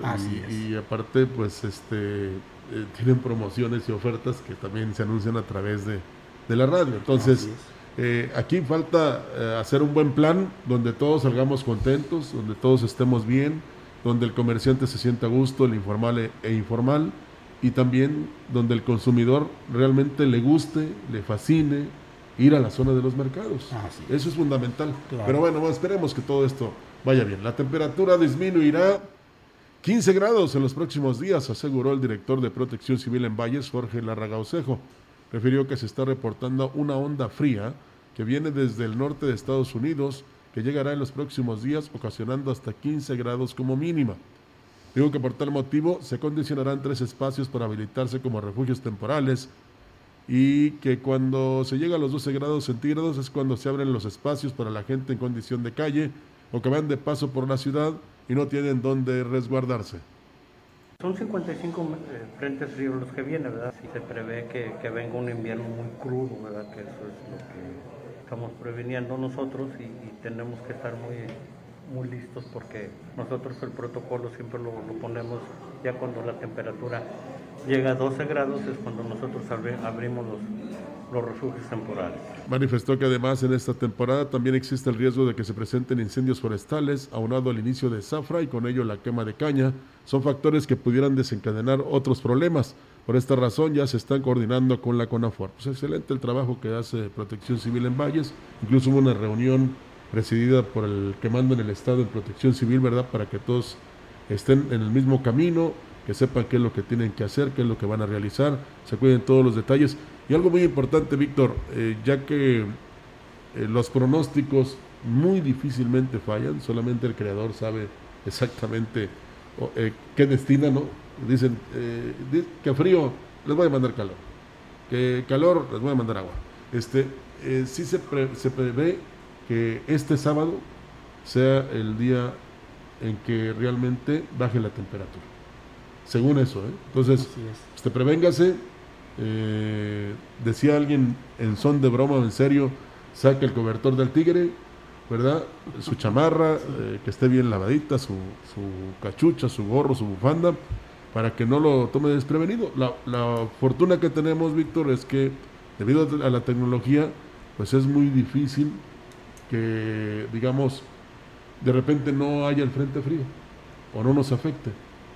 y, aparte, pues, este, eh, tienen promociones y ofertas que también se anuncian a través de, la radio. Entonces, eh, aquí falta eh, hacer un buen plan donde todos salgamos contentos, donde todos estemos bien, donde el comerciante se sienta a gusto, el informal e, e informal, y también donde el consumidor realmente le guste, le fascine, ir a la zona de los mercados. Eso es fundamental. Pero bueno, esperemos que todo esto vaya bien. La temperatura disminuirá 15 grados en los próximos días, aseguró el director de Protección Civil en Valles, Jorge Larragaucejo. Refirió que se está reportando una onda fría que viene desde el norte de Estados Unidos, que llegará en los próximos días, ocasionando hasta 15 grados como mínima. Digo que por tal motivo se condicionarán tres espacios para habilitarse como refugios temporales y que cuando se llega a los 12 grados centígrados es cuando se abren los espacios para la gente en condición de calle o que van de paso por la ciudad y no tienen dónde resguardarse. Son 55 eh, frentes fríos los que vienen, ¿verdad? Si se prevé que, que, venga un invierno muy crudo, ¿verdad? Que eso es lo que estamos previniendo nosotros y, tenemos que estar muy, muy listos porque nosotros el protocolo siempre lo ponemos ya cuando la temperatura llega a 12 grados es cuando nosotros abrimos los, los refugios temporales. Manifestó que además en esta temporada también existe el riesgo de que se presenten incendios forestales, aunado al inicio de zafra y con ello la quema de caña. Son factores que pudieran desencadenar otros problemas. Por esta razón ya se están coordinando con la CONAFOR. Pues excelente el trabajo que hace Protección Civil en Valles. Incluso hubo una reunión presidida por el que manda en el Estado de Protección Civil, ¿verdad? Para que todos estén en el mismo camino, que sepan qué es lo que tienen que hacer, qué es lo que van a realizar, se cuiden todos los detalles. Y algo muy importante, Víctor, eh, ya que eh, los pronósticos muy difícilmente fallan, solamente el creador sabe exactamente eh, qué destina, ¿no? Dicen que frío les voy a mandar calor, que calor les voy a mandar agua. Este, sí se, se prevé que este sábado sea el día en que realmente baje la temperatura según eso. ¿eh? Entonces, este, prevéngase. Eh, decía alguien en son de broma o en serio, saque el cobertor del tigre, ¿verdad? Su chamarra, eh, que esté bien lavadita, su, su, cachucha, su gorro, su bufanda, para que no lo tome desprevenido. La, la fortuna que tenemos, Víctor, es que debido a la tecnología, pues es muy difícil que, digamos, de repente no haya el frente frío o no nos afecte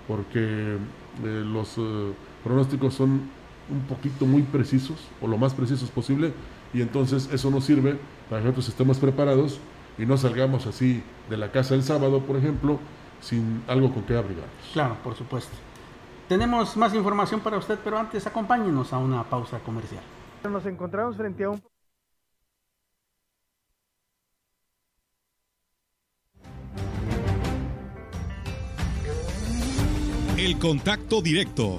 porque eh, los eh, pronósticos son un poquito muy precisos o lo más precisos posible y entonces eso nos sirve para que nosotros estemos preparados y no salgamos así de la casa el sábado, por ejemplo, sin algo con que abrigarnos. Claro, por supuesto. Tenemos más información para usted, pero antes acompáñenos a una pausa comercial. Nos encontramos frente a un El contacto directo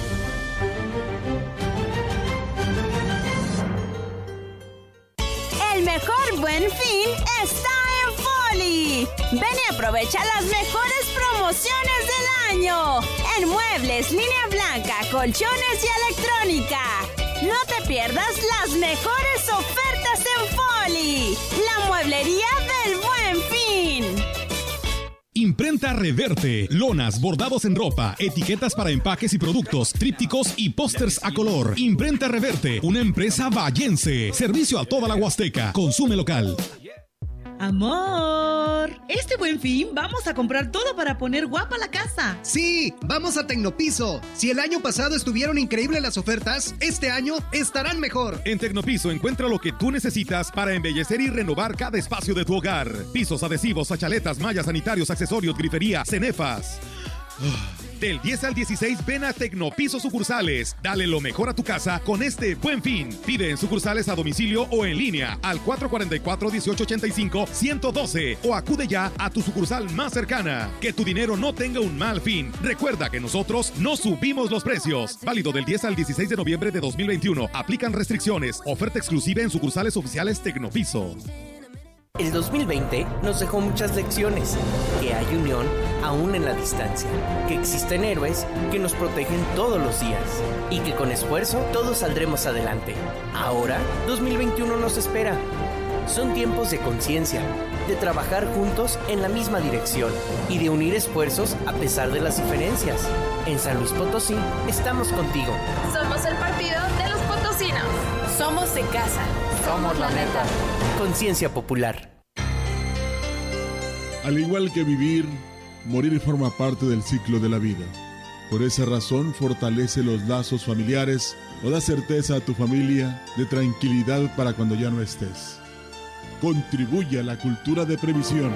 mejor buen fin está en Foli. Ven y aprovecha las mejores promociones del año. En muebles, línea blanca, colchones y electrónica. No te pierdas las mejores ofertas en Foli. La mueblería del fin. Imprenta Reverte, lonas, bordados en ropa, etiquetas para empaques y productos, trípticos y pósters a color. Imprenta Reverte, una empresa vallense. Servicio a toda la Huasteca. Consume local. Amor, este buen fin vamos a comprar todo para poner guapa la casa. Sí, vamos a Tecnopiso. Si el año pasado estuvieron increíbles las ofertas, este año estarán mejor. En Tecnopiso encuentra lo que tú necesitas para embellecer y renovar cada espacio de tu hogar. Pisos, adhesivos, achaletas, mallas, sanitarios, accesorios, grifería, cenefas. Del 10 al 16 ven a Tecnopiso sucursales. Dale lo mejor a tu casa con este buen fin. Pide en sucursales a domicilio o en línea al 444-1885-112 o acude ya a tu sucursal más cercana. Que tu dinero no tenga un mal fin. Recuerda que nosotros no subimos los precios. Válido del 10 al 16 de noviembre de 2021. Aplican restricciones. Oferta exclusiva en sucursales oficiales Tecnopiso. El 2020 nos dejó muchas lecciones, que hay unión aún en la distancia, que existen héroes que nos protegen todos los días y que con esfuerzo todos saldremos adelante. Ahora, 2021 nos espera. Son tiempos de conciencia, de trabajar juntos en la misma dirección y de unir esfuerzos a pesar de las diferencias. En San Luis Potosí estamos contigo. Somos el partido de los potosinos. Somos de casa. Somos la neta. Conciencia popular. Al igual que vivir, morir forma parte del ciclo de la vida. Por esa razón fortalece los lazos familiares o da certeza a tu familia de tranquilidad para cuando ya no estés. Contribuye a la cultura de previsión.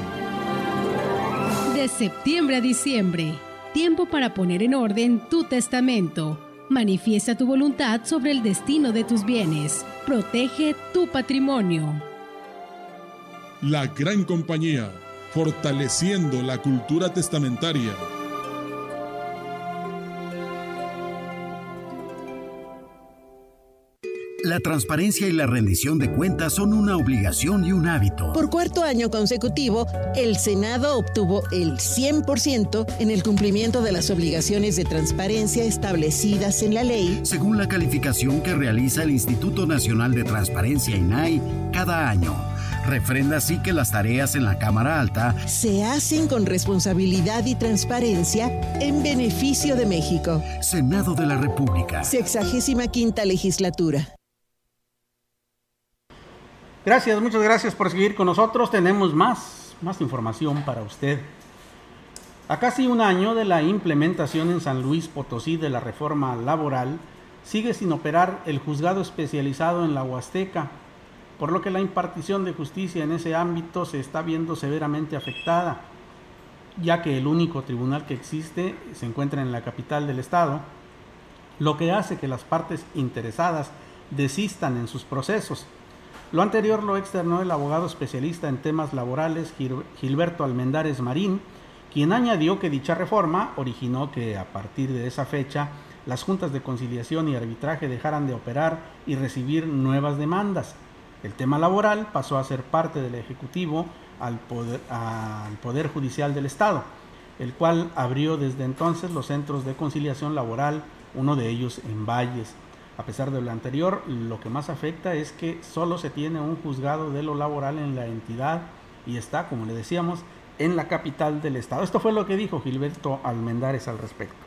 De septiembre a diciembre, tiempo para poner en orden tu testamento. Manifiesta tu voluntad sobre el destino de tus bienes. Protege tu patrimonio. La gran compañía, fortaleciendo la cultura testamentaria. La transparencia y la rendición de cuentas son una obligación y un hábito. Por cuarto año consecutivo, el Senado obtuvo el 100% en el cumplimiento de las obligaciones de transparencia establecidas en la ley, según la calificación que realiza el Instituto Nacional de Transparencia INAI cada año. Refrenda así que las tareas en la Cámara Alta se hacen con responsabilidad y transparencia en beneficio de México. Senado de la República. Sexagésima quinta legislatura. Gracias, muchas gracias por seguir con nosotros. Tenemos más, más información para usted. A casi un año de la implementación en San Luis Potosí de la reforma laboral, sigue sin operar el juzgado especializado en la Huasteca, por lo que la impartición de justicia en ese ámbito se está viendo severamente afectada, ya que el único tribunal que existe se encuentra en la capital del estado, lo que hace que las partes interesadas desistan en sus procesos. Lo anterior lo externó el abogado especialista en temas laborales Gilberto Almendares Marín, quien añadió que dicha reforma originó que a partir de esa fecha las juntas de conciliación y arbitraje dejaran de operar y recibir nuevas demandas. El tema laboral pasó a ser parte del Ejecutivo al poder, al poder Judicial del Estado, el cual abrió desde entonces los centros de conciliación laboral, uno de ellos en Valles. A pesar de lo anterior, lo que más afecta es que solo se tiene un juzgado de lo laboral en la entidad y está, como le decíamos, en la capital del estado. Esto fue lo que dijo Gilberto Almendares al respecto.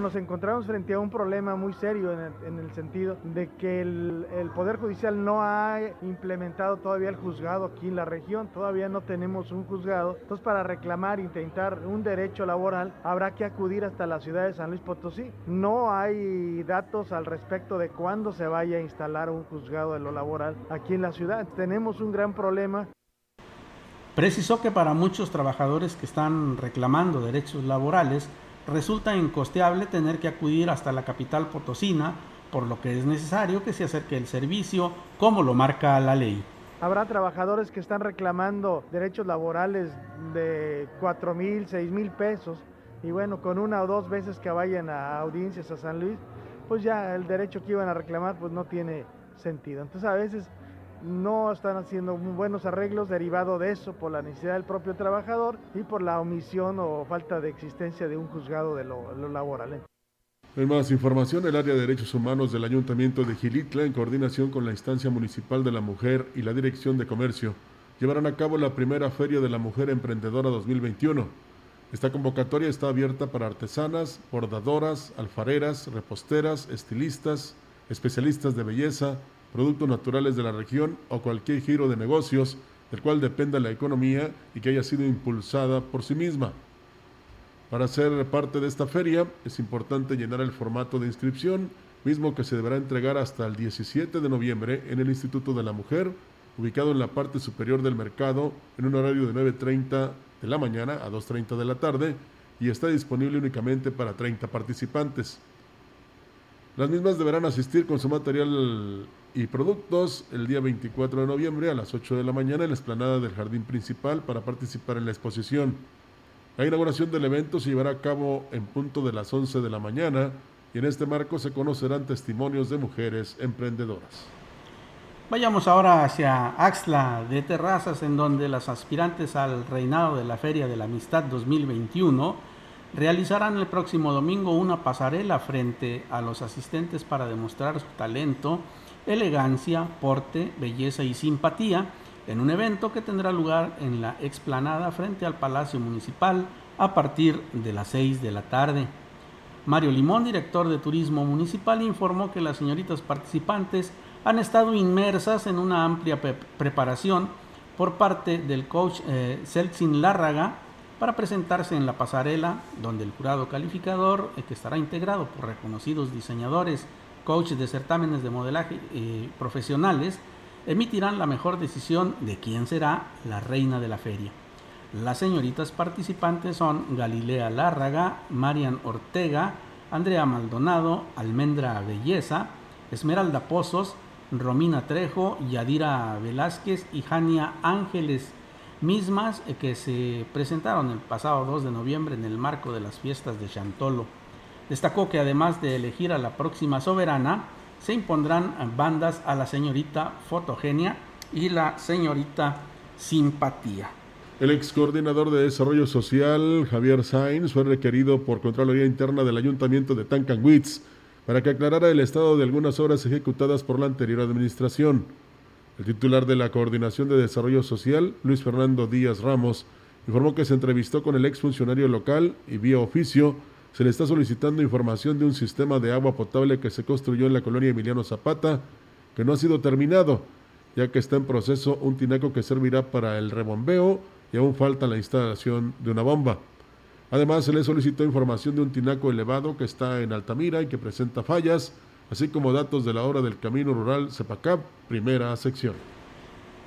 Nos encontramos frente a un problema muy serio en el, en el sentido de que el, el, Poder Judicial no ha implementado todavía el juzgado aquí en la región, todavía no tenemos un juzgado, entonces para reclamar, intentar un derecho laboral, habrá que acudir hasta la ciudad de San Luis Potosí. No hay datos al respecto de cuándo se vaya a instalar un juzgado de lo laboral aquí en la ciudad. Tenemos un gran problema. Precisó que para muchos trabajadores que están reclamando derechos laborales, resulta incosteable tener que acudir hasta la capital potosina, por lo que es necesario que se acerque el servicio como lo marca la ley. Habrá trabajadores que están reclamando derechos laborales de 4 mil, 6 mil pesos y bueno, con una o dos veces que vayan a audiencias a San Luis, pues ya el derecho que iban a reclamar pues no tiene sentido. Entonces a veces no están haciendo buenos arreglos derivado de eso por la necesidad del propio trabajador y por la omisión o falta de existencia de un juzgado de lo, laboral. En más información, el área de derechos humanos del Ayuntamiento de Gilitla, en coordinación con la instancia municipal de la mujer y la Dirección de Comercio, llevarán a cabo la primera Feria de la Mujer Emprendedora 2021. Esta convocatoria está abierta para artesanas, bordadoras, alfareras, reposteras, estilistas, especialistas de belleza, productos naturales de la región o cualquier giro de negocios del cual dependa la economía y que haya sido impulsada por sí misma. Para ser parte de esta feria es importante llenar el formato de inscripción, mismo que se deberá entregar hasta el 17 de noviembre en el Instituto de la Mujer, ubicado en la parte superior del mercado en un horario de 9.30 de la mañana a 2.30 de la tarde y está disponible únicamente para 30 participantes. Las mismas deberán asistir con su material y productos el día 24 de noviembre a las 8 de la mañana en la explanada del jardín principal para participar en la exposición. La inauguración del evento se llevará a cabo en punto de las 11 de la mañana y en este marco se conocerán testimonios de mujeres emprendedoras. Vayamos ahora hacia Axla de Terrazas, en donde las aspirantes al reinado de la Feria de la Amistad 2021 realizarán el próximo domingo una pasarela frente a los asistentes para demostrar su talento elegancia, porte, belleza y simpatía en un evento que tendrá lugar en la explanada frente al Palacio Municipal a partir de las 6 de la tarde. Mario Limón, director de Turismo Municipal, informó que las señoritas participantes han estado inmersas en una amplia preparación por parte del coach eh, Seltzin Lárraga para presentarse en la pasarela, donde el jurado calificador, eh, que estará integrado por reconocidos diseñadores, coaches de certámenes de modelaje eh, profesionales emitirán la mejor decisión de quién será la reina de la feria. Las señoritas participantes son Galilea Lárraga, Marian Ortega, Andrea Maldonado, Almendra Belleza, Esmeralda Pozos, Romina Trejo, Yadira Velázquez y Jania Ángeles, mismas que se presentaron el pasado 2 de noviembre en el marco de las fiestas de Chantolo. Destacó que además de elegir a la próxima soberana, se impondrán bandas a la señorita Fotogenia y la señorita Simpatía. El ex coordinador de Desarrollo Social, Javier Sainz, fue requerido por Contraloría Interna del Ayuntamiento de Tancanwitz para que aclarara el estado de algunas obras ejecutadas por la anterior administración. El titular de la Coordinación de Desarrollo Social, Luis Fernando Díaz Ramos, informó que se entrevistó con el ex funcionario local y vía oficio se le está solicitando información de un sistema de agua potable que se construyó en la colonia Emiliano Zapata, que no ha sido terminado, ya que está en proceso un tinaco que servirá para el rebombeo y aún falta la instalación de una bomba. Además, se le solicitó información de un tinaco elevado que está en Altamira y que presenta fallas, así como datos de la obra del Camino Rural Cepacap, primera sección.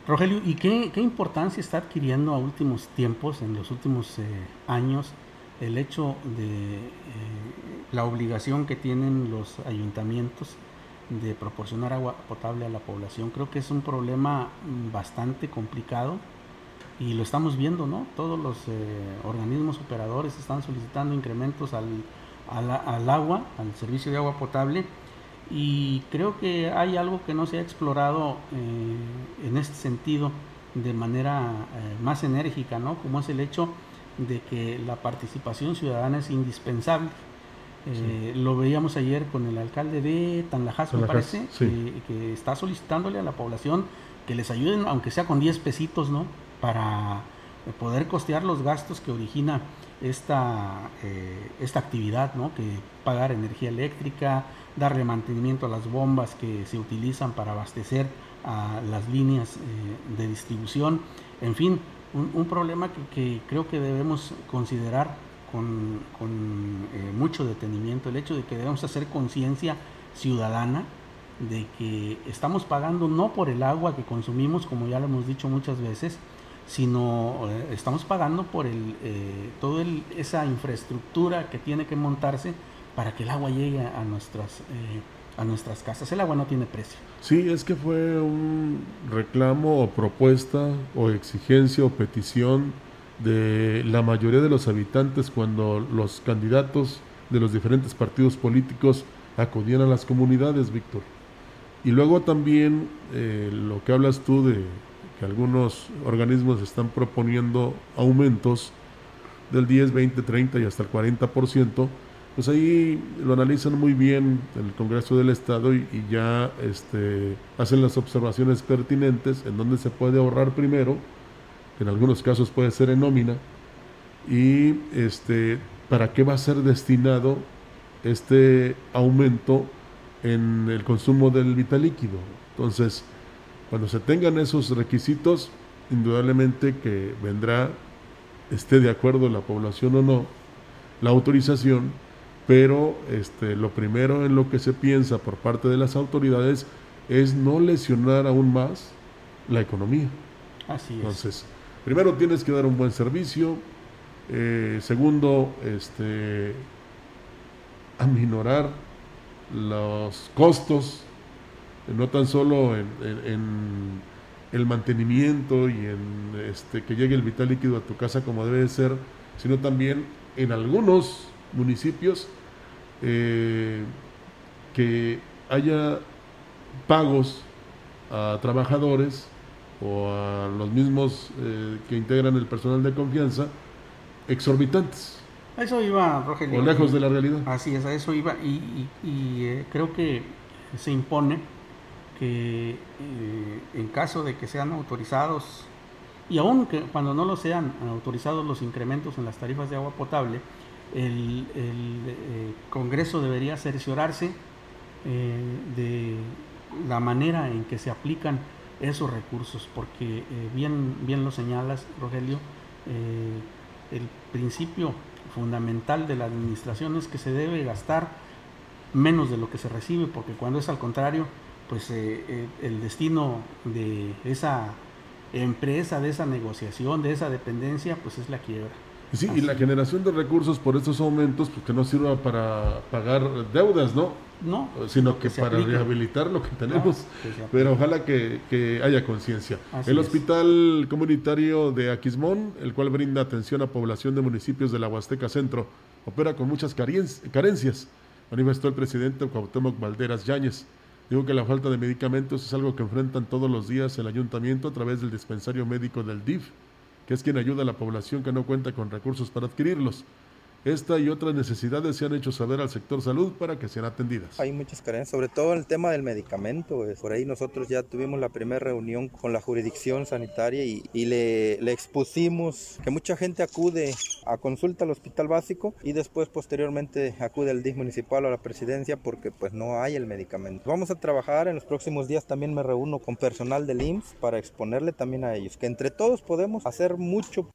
Rogelio, ¿y qué, importancia está adquiriendo a últimos tiempos, en los últimos eh, años, el hecho de eh, la obligación que tienen los ayuntamientos de proporcionar agua potable a la población. Creo que es un problema bastante complicado y lo estamos viendo, ¿no? Todos los eh, organismos operadores están solicitando incrementos al, al, agua, al servicio de agua potable y creo que hay algo que no se ha explorado eh, en este sentido de manera más enérgica, ¿no? Como es el hecho de que la participación ciudadana es indispensable. Eh, lo veíamos ayer con el alcalde de Tanlajas, me parece, que, está solicitándole a la población que les ayuden, aunque sea con 10 pesitos, ¿no? Para poder costear los gastos que origina esta, eh, esta actividad, ¿no? Que pagar energía eléctrica, darle mantenimiento a las bombas que se utilizan para abastecer a las líneas eh, de distribución, en fin, un, problema que, creo que debemos considerar con, eh, mucho detenimiento, el hecho de que debemos hacer conciencia ciudadana de que estamos pagando no por el agua que consumimos, como ya lo hemos dicho muchas veces, sino eh, estamos pagando por el, eh, toda esa infraestructura que tiene que montarse para que el agua llegue a nuestras, eh, a nuestras casas. El agua no tiene precio. Sí, es que fue un reclamo o propuesta o exigencia o petición de la mayoría de los habitantes cuando los candidatos de los diferentes partidos políticos acudían a las comunidades, Víctor. Y luego también lo que hablas tú de que algunos organismos están proponiendo aumentos del 10, 20, 30 y hasta el 40%, pues ahí lo analizan muy bien el Congreso del Estado y, ya este, hacen las observaciones pertinentes en donde se puede ahorrar primero, en algunos casos puede ser en nómina, y este, para qué va a ser destinado este aumento en el consumo del vital líquido. Entonces, cuando se tengan esos requisitos, indudablemente que vendrá, esté de acuerdo la población o no, la autorización, pero este, lo primero en lo que se piensa por parte de las autoridades es no lesionar aún más la economía. Así es. Entonces, primero tienes que dar un buen servicio, eh, segundo, este, aminorar los costos no tan solo en, el mantenimiento y en este, que llegue el vital líquido a tu casa como debe de ser, sino también en algunos municipios eh, que haya pagos a trabajadores o a los mismos eh, que integran el personal de confianza exorbitantes. eso iba, Rogelio. O lejos de la realidad. Así es, a eso iba. Y, eh, creo que se impone que eh, en caso de que sean autorizados, y aún que cuando no lo sean autorizados los incrementos en las tarifas de agua potable, el, eh, Congreso debería cerciorarse eh, de la manera en que se aplican esos recursos, porque bien, bien lo señalas, Rogelio, el principio fundamental de la administración es que se debe gastar menos de lo que se recibe, porque cuando es al contrario, pues eh, eh, el destino de esa empresa, de esa negociación, de esa dependencia, pues es la quiebra. Sí, y la generación de recursos por estos aumentos, pues que no sirva para pagar deudas, ¿no? No. Sino que, para rehabilitar lo que tenemos. Pero ojalá que, haya conciencia. El Hospital Comunitario de Aquismón, el cual brinda atención a población de municipios de la Huasteca Centro, opera con muchas carencias, manifestó el presidente Cuauhtémoc Valderas Yáñez. Digo que la falta de medicamentos es algo que enfrentan todos los días el ayuntamiento a través del dispensario médico del DIF, que es quien ayuda a la población que no cuenta con recursos para adquirirlos. Esta y otras necesidades se han hecho saber al sector salud para que sean atendidas. Hay muchas carencias, sobre todo en el tema del medicamento. Por ahí nosotros ya tuvimos la primera reunión con la jurisdicción sanitaria y, le, expusimos que mucha gente acude a consulta al hospital básico y después posteriormente acude al DIF municipal o a la presidencia porque pues no hay el medicamento. Vamos a trabajar en los próximos días, también me reúno con personal del IMSS para exponerle también a ellos, que entre todos podemos hacer mucho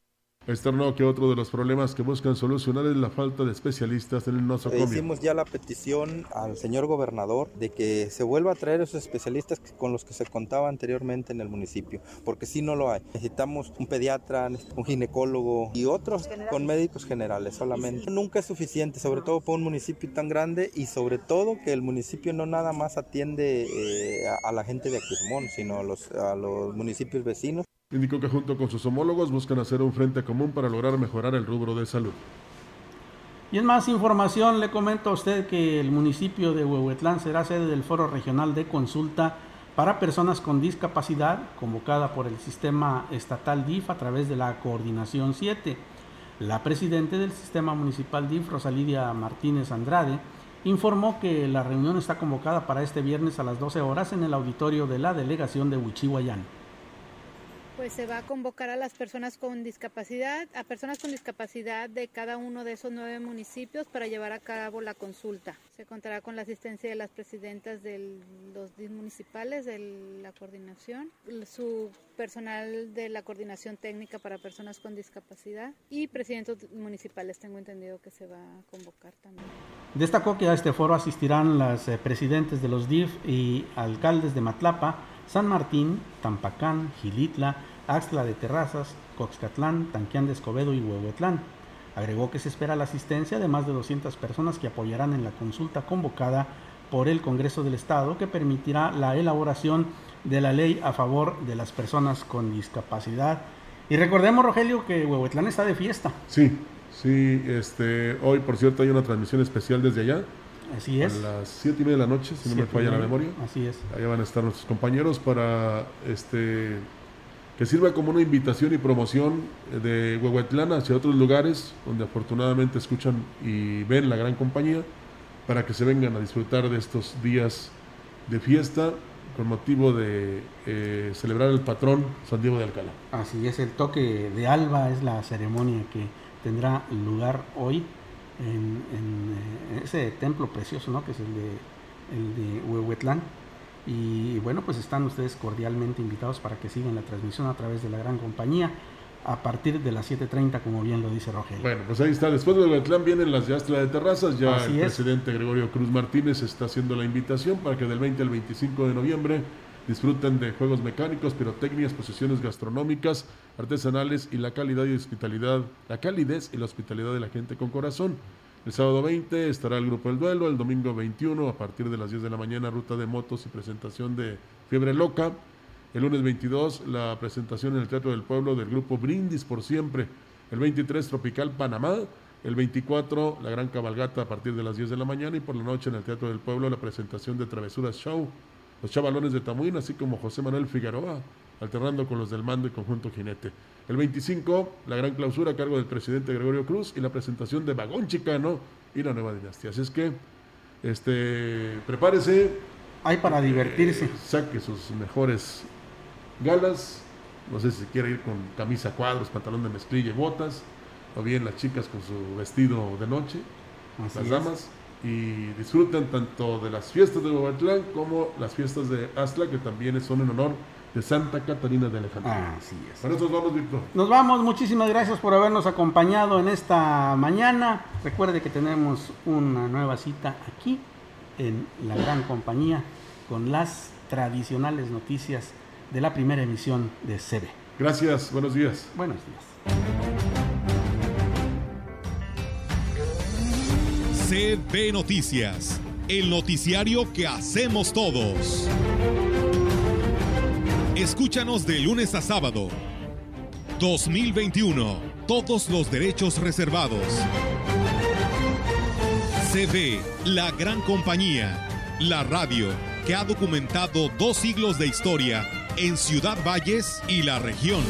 Externo que otro de los problemas que buscan solucionar es la falta de especialistas en el nosocomio. Hicimos ya la petición al señor gobernador de que se vuelva a traer esos especialistas con los que se contaba anteriormente en el municipio, porque si no lo hay. Necesitamos un pediatra, un ginecólogo y otros con médicos generales solamente. Nunca es suficiente, sobre todo para un municipio tan grande y sobre todo que el municipio no nada más atiende eh, a, la gente de Aquismón, sino a los, a los municipios vecinos. Indicó que junto con sus homólogos buscan hacer un frente común para lograr mejorar el rubro de salud. Y en más información le comento a usted que el municipio de Huehuetlán será sede del Foro Regional de Consulta para Personas con Discapacidad, convocada por el Sistema Estatal DIF a través de la Coordinación 7. La presidenta del Sistema Municipal DIF, Rosalidia Martínez Andrade, informó que la reunión está convocada para este viernes a las 12 horas en el auditorio de la delegación de Huichihuayán pues se va a convocar a las personas con discapacidad, a personas con discapacidad de cada uno de esos nueve municipios para llevar a cabo la consulta. Se contará con la asistencia de las presidentas de los municipales de la coordinación, su personal de la coordinación técnica para personas con discapacidad y presidentes municipales, tengo entendido que se va a convocar también. Destacó que a este foro asistirán las eh, presidentes de los DIF y alcaldes de Matlapa, San Martín, Tampacán, Gilitla, Axtla de Terrazas, Coxcatlán, Tanquián de Escobedo y Huehuetlán. Agregó que se espera la asistencia de más de 200 personas que apoyarán en la consulta convocada por el Congreso del Estado que permitirá la elaboración de la ley a favor de las personas con discapacidad. Y recordemos, Rogelio, que Huehuetlán está de fiesta. Sí, sí, este, hoy por cierto hay una transmisión especial desde allá. Así es. A las 7 y media de la noche, si no me falla la memoria. Así es. Allá van a estar nuestros compañeros para este que sirva como una invitación y promoción de Huehuetlán hacia otros lugares donde afortunadamente escuchan y ven la gran compañía para que se vengan a disfrutar de estos días de fiesta con motivo de eh, celebrar el patrón San Diego de Alcalá. Así es, el toque de alba es la ceremonia que tendrá lugar hoy en, en eh, ese templo precioso, ¿no? que es el de, el de Huehuetlán. Y bueno, pues están ustedes cordialmente invitados para que sigan la transmisión a través de la gran compañía a partir de las 7.30, como bien lo dice Rogelio. Bueno, pues ahí está. Después de Huehuetlán vienen las de Astra de Terrazas. Ya el presidente Gregorio Cruz Martínez está haciendo la invitación para que del 20 al 25 de noviembre disfruten de juegos mecánicos, pirotecnias, posesiones gastronómicas, artesanales y la calidad y hospitalidad, la calidez y la hospitalidad de la gente con corazón. El sábado 20 estará el grupo El Duelo, el domingo 21 a partir de las 10 de la mañana ruta de motos y presentación de Fiebre Loca. El lunes 22 la presentación en el Teatro del Pueblo del grupo Brindis por siempre. El 23 Tropical Panamá. El 24 la gran cabalgata a partir de las 10 de la mañana y por la noche en el Teatro del Pueblo la presentación de Travesuras Show. Los chavalones de Tamuín así como José Manuel Figueroa alternando con los del mando y conjunto jinete. El 25, la gran clausura a cargo del presidente Gregorio Cruz y la presentación de Vagón Chicano y la nueva dinastía. Así es que, este, prepárese. Hay para divertirse. Eh, saque sus mejores galas. No sé si quiere ir con camisa cuadros, pantalón de mezclilla y botas. O bien las chicas con su vestido de noche. las damas. Y disfruten tanto de las fiestas de Bobatlán como las fiestas de Astla, que también son en honor de Santa Catarina de Alejandría. Así es. Para nos vamos, Víctor. Nos vamos, muchísimas gracias por habernos acompañado en esta mañana. Recuerde que tenemos una nueva cita aquí en la gran compañía con las tradicionales noticias de la primera emisión de CB. Gracias, buenos días. Buenos días. CB Noticias, el noticiario que hacemos todos. Escúchanos de lunes a sábado. 2021. Todos los derechos reservados. CB, la gran compañía. La radio que ha documentado dos siglos de historia en Ciudad Valles y la región.